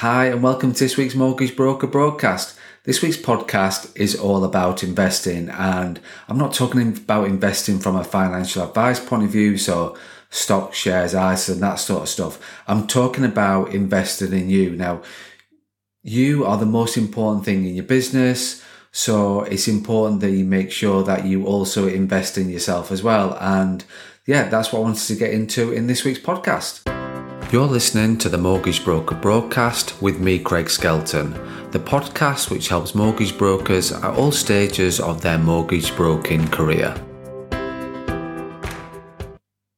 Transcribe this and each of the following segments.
Hi, and welcome to this week's Mortgage Broker broadcast. This week's podcast is all about investing, and I'm not talking about investing from a financial advice point of view, so stock, shares, ISA, and that sort of stuff. I'm talking about investing in you. Now, you are the most important thing in your business. So it's important that you make sure that you also invest in yourself as well. And yeah, that's what I wanted to get into in this week's podcast. You're listening to the Mortgage Broker broadcast with me, Craig Skelton, the podcast which helps mortgage brokers at all stages of their mortgage broking career.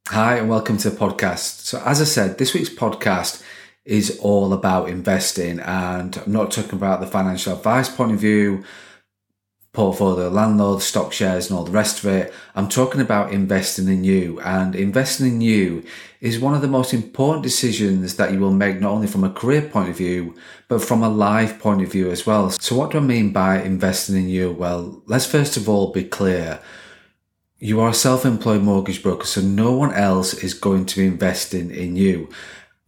Hi, and welcome to the podcast. So, as I said, this week's podcast is all about investing, and I'm not talking about the financial advice point of view portfolio landlord, stock shares, and all the rest of it. I'm talking about investing in you. And investing in you is one of the most important decisions that you will make, not only from a career point of view, but from a life point of view as well. So, what do I mean by investing in you? Well, let's first of all be clear. You are a self employed mortgage broker, so no one else is going to be investing in you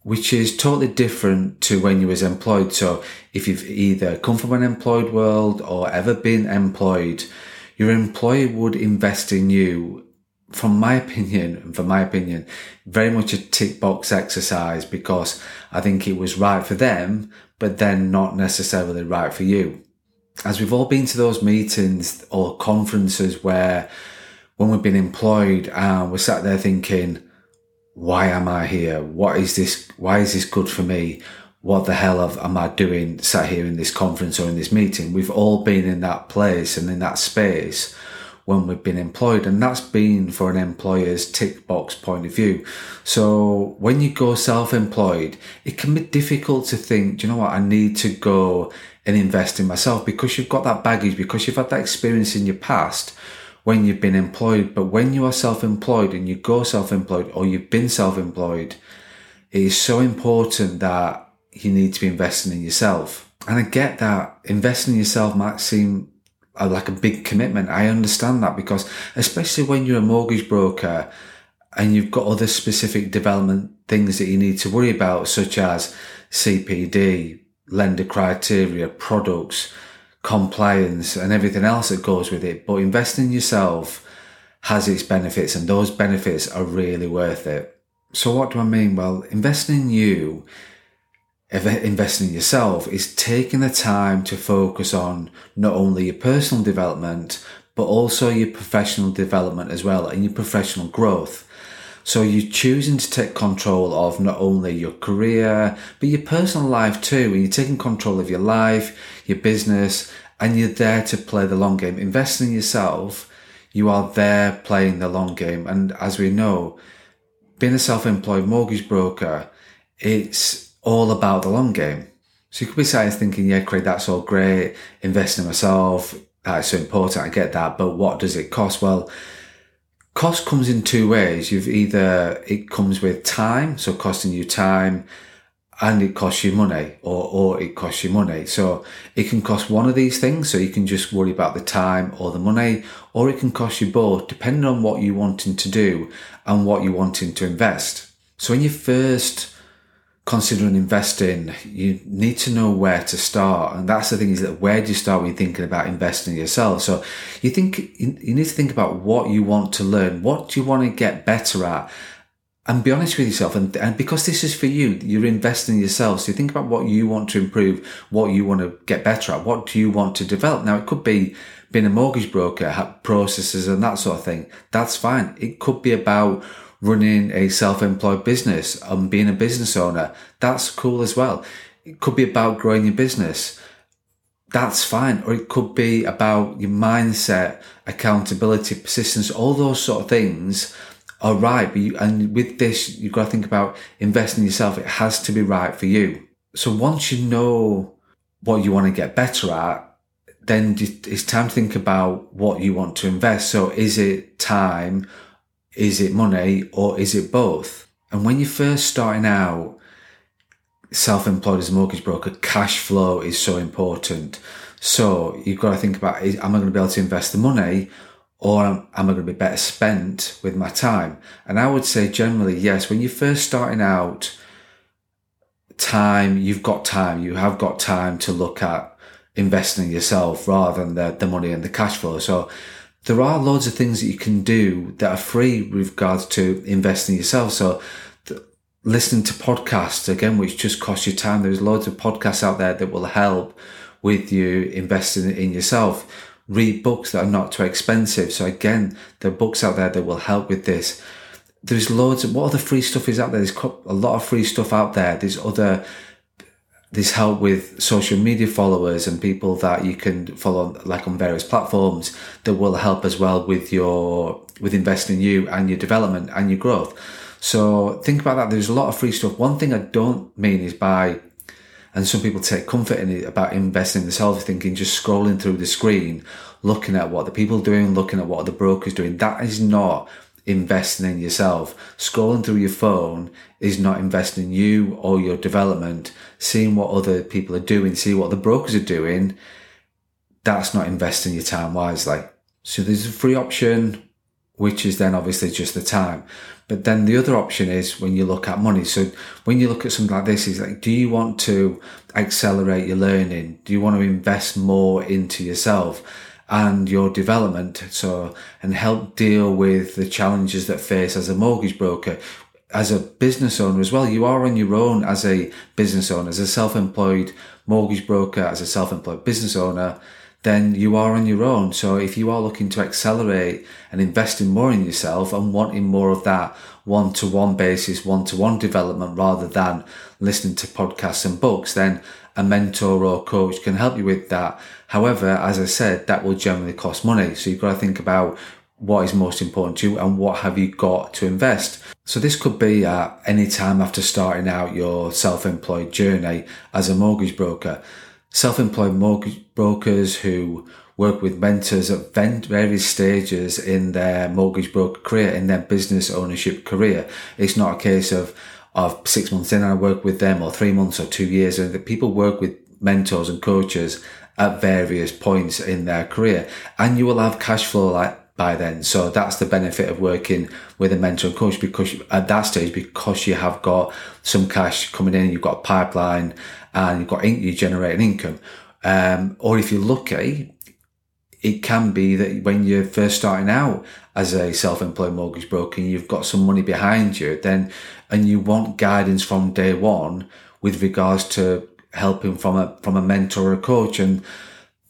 which is totally different to when you was employed. So if you've either come from an employed world or ever been employed, your employer would invest in you. From my opinion, and from my opinion, very much a tick box exercise because I think it was right for them, but then not necessarily right for you. As we've all been to those meetings or conferences where when we've been employed and we're sat there thinking, why am I here? What is this? Why is this good for me? What the hell am I doing sat here in this conference or in this meeting? We've all been in that place and in that space when we've been employed and that's been for an employer's tick box point of view. So when you go self-employed, it can be difficult to think, do you know what? I need to go and invest in myself because you've got that baggage, because you've had that experience in your past when you've been employed. But when you are self-employed and you go self-employed or you've been self-employed, it is so important that you need to be investing in yourself. And I get that investing in yourself might seem uh, like a big commitment. I understand that because especially when you're a mortgage broker and you've got other specific development things that you need to worry about, such as CPD, lender criteria, products, compliance and everything else that goes with it. But investing in yourself has its benefits and those benefits are really worth it. So what do I mean? Well, investing in you, investing in yourself is taking the time to focus on not only your personal development, but also your professional development as well and your professional growth. So you're choosing to take control of not only your career, but your personal life too. And you're taking control of your life, your business, and you're there to play the long game. Investing in yourself, you are there playing the long game. And as we know, being a self-employed mortgage broker, it's all about the long game. So you could be sitting thinking, yeah, Craig, that's all great. Investing in myself, that's so important. I get that. But what does it cost? Well, cost comes in two ways. You've either, it comes with time, so costing you time, and it costs you money or, or it costs you money. So it can cost one of these things. So you can just worry about the time or the money, or it can cost you both depending on what you're wanting to do and what you're wanting to invest. So when you first considering investing, you need to know where to start. And that's the thing is that where do you start when you're thinking about investing yourself? So you think, you need to think about what you want to learn. What do you want to get better at? And be honest with yourself. And, and because this is for you, you're investing in yourself. So you think about what you want to improve, what you want to get better at. What do you want to develop? Now it could be being a mortgage broker, processes and that sort of thing. That's fine. It could be about running a self-employed business and being a business owner, that's cool as well. It could be about growing your business. That's fine. Or it could be about your mindset, accountability, persistence, all those sort of things are right. You, and with this, you've got to think about investing in yourself. It has to be right for you. So once you know what you want to get better at, then it's time to think about what you want to invest. So is it time is it money or is it both? And when you're first starting out, self-employed as a mortgage broker, cash flow is so important. So you've got to think about, am I going to be able to invest the money or am I going to be better spent with my time? And I would say generally, yes, when you're first starting out, time, you've got time, you have got time to look at investing in yourself rather than the, the money and the cash flow. So there are loads of things that you can do that are free with regards to investing in yourself. So listening to podcasts again, which just cost you time. There's loads of podcasts out there that will help with you investing in yourself. Read books that are not too expensive. So again, there are books out there that will help with this. There's loads of what other free stuff is out there. There's a lot of free stuff out there. There's other there's help with social media followers and people that you can follow like on various platforms that will help as well with your with investing in you and your development and your growth. So think about that. There's a lot of free stuff. One thing I don't mean is by and some people take comfort in it about investing in themselves, thinking just scrolling through the screen, looking at what the people doing, looking at what the brokers doing. That is not investing in yourself. Scrolling through your phone is not investing in you or your development. Seeing what other people are doing, see what the brokers are doing, that's not investing your time wisely. So there's a free option, which is then obviously just the time. But then the other option is when you look at money. So when you look at something like this, is like, do you want to accelerate your learning? Do you want to invest more into yourself and your development? So, and help deal with the challenges that face as a mortgage broker, as a business owner as well. You are on your own as a business owner, as a self-employed mortgage broker, as a self-employed business owner then you are on your own. So if you are looking to accelerate and investing more in yourself and wanting more of that one to one basis, one to one development rather than listening to podcasts and books, then a mentor or coach can help you with that. However, as I said, that will generally cost money. So you've got to think about what is most important to you and what have you got to invest. So this could be at any time after starting out your self-employed journey as a mortgage broker self-employed mortgage brokers who work with mentors at various stages in their mortgage broker career, in their business ownership career. It's not a case of, of six months in I work with them or three months or two years. And people work with mentors and coaches at various points in their career and you will have cash flow like by then. So that's the benefit of working with a mentor and coach because at that stage, because you have got some cash coming in, you've got a pipeline and you've got you generating income. Um, or if you're lucky, it can be that when you're first starting out as a self-employed mortgage broker and you've got some money behind you, then and you want guidance from day one with regards to helping from a from a mentor or a coach and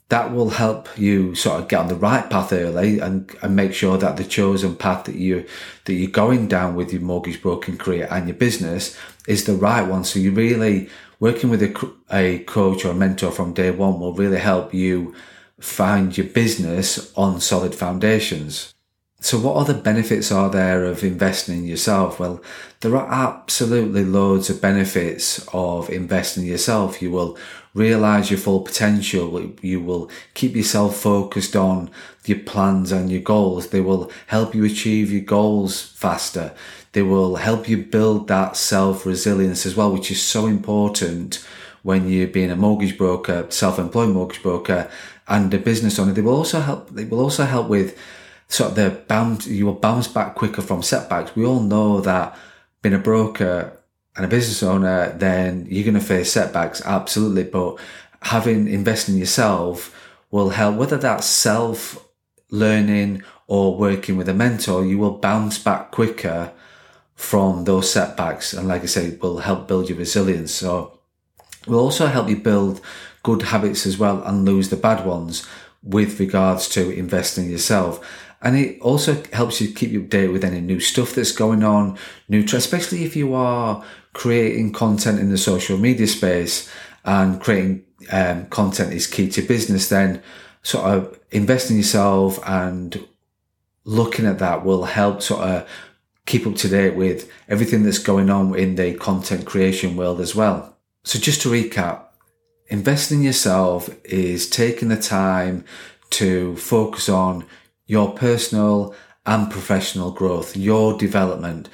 that will help you sort of get on the right path early and, and make sure that the chosen path that you that you're going down with your mortgage broking career and your business is the right one. So you really working with a, a coach or a mentor from day one will really help you find your business on solid foundations. So what other benefits are there of investing in yourself? Well, there are absolutely loads of benefits of investing in yourself. You will realize your full potential. You will keep yourself focused on your plans and your goals. They will help you achieve your goals faster. They will help you build that self resilience as well, which is so important when you're being a mortgage broker, self-employed mortgage broker and a business owner. They will also help, they will also help with sort of the bounce, you will bounce back quicker from setbacks. We all know that being a broker and a business owner, then you're going to face setbacks. Absolutely. But having invested in yourself will help, whether that's self learning or working with a mentor, you will bounce back quicker from those setbacks. And like I say, will help build your resilience. So will also help you build good habits as well and lose the bad ones with regards to investing in yourself. And it also helps you keep you updated with any new stuff that's going on, new, especially if you are creating content in the social media space and creating um, content is key to business, then sort of investing in yourself and looking at that will help sort of keep up to date with everything that's going on in the content creation world as well. So just to recap, investing in yourself is taking the time to focus on your personal and professional growth, your development.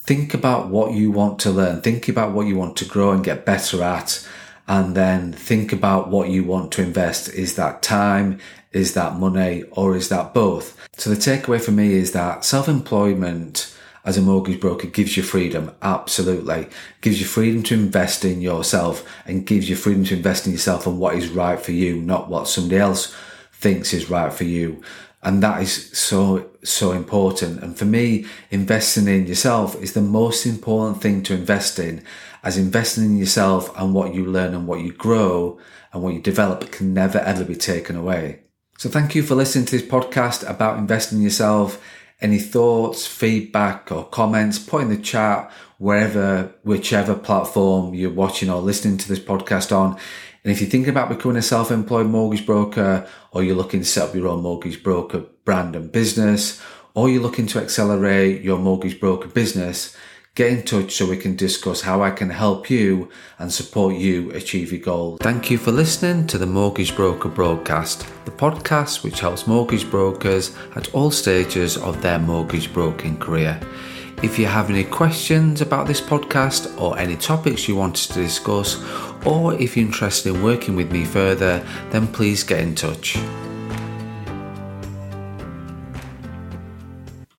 Think about what you want to learn. Think about what you want to grow and get better at. And then think about what you want to invest. Is that time? Is that money? Or is that both? So the takeaway for me is that self-employment as a mortgage broker gives you freedom. Absolutely. Gives you freedom to invest in yourself and gives you freedom to invest in yourself and what is right for you, not what somebody else thinks is right for you. And that is so, so important. And for me, investing in yourself is the most important thing to invest in as investing in yourself and what you learn and what you grow and what you develop can never ever be taken away. So thank you for listening to this podcast about investing in yourself. Any thoughts, feedback or comments, put in the chat wherever, whichever platform you're watching or listening to this podcast on. And if you're thinking about becoming a self-employed mortgage broker or you're looking to set up your own mortgage broker brand and business, or you're looking to accelerate your mortgage broker business, get in touch so we can discuss how I can help you and support you achieve your goals. Thank you for listening to the Mortgage Broker Broadcast, the podcast which helps mortgage brokers at all stages of their mortgage broking career. If you have any questions about this podcast or any topics you want to discuss, or if you're interested in working with me further, then please get in touch.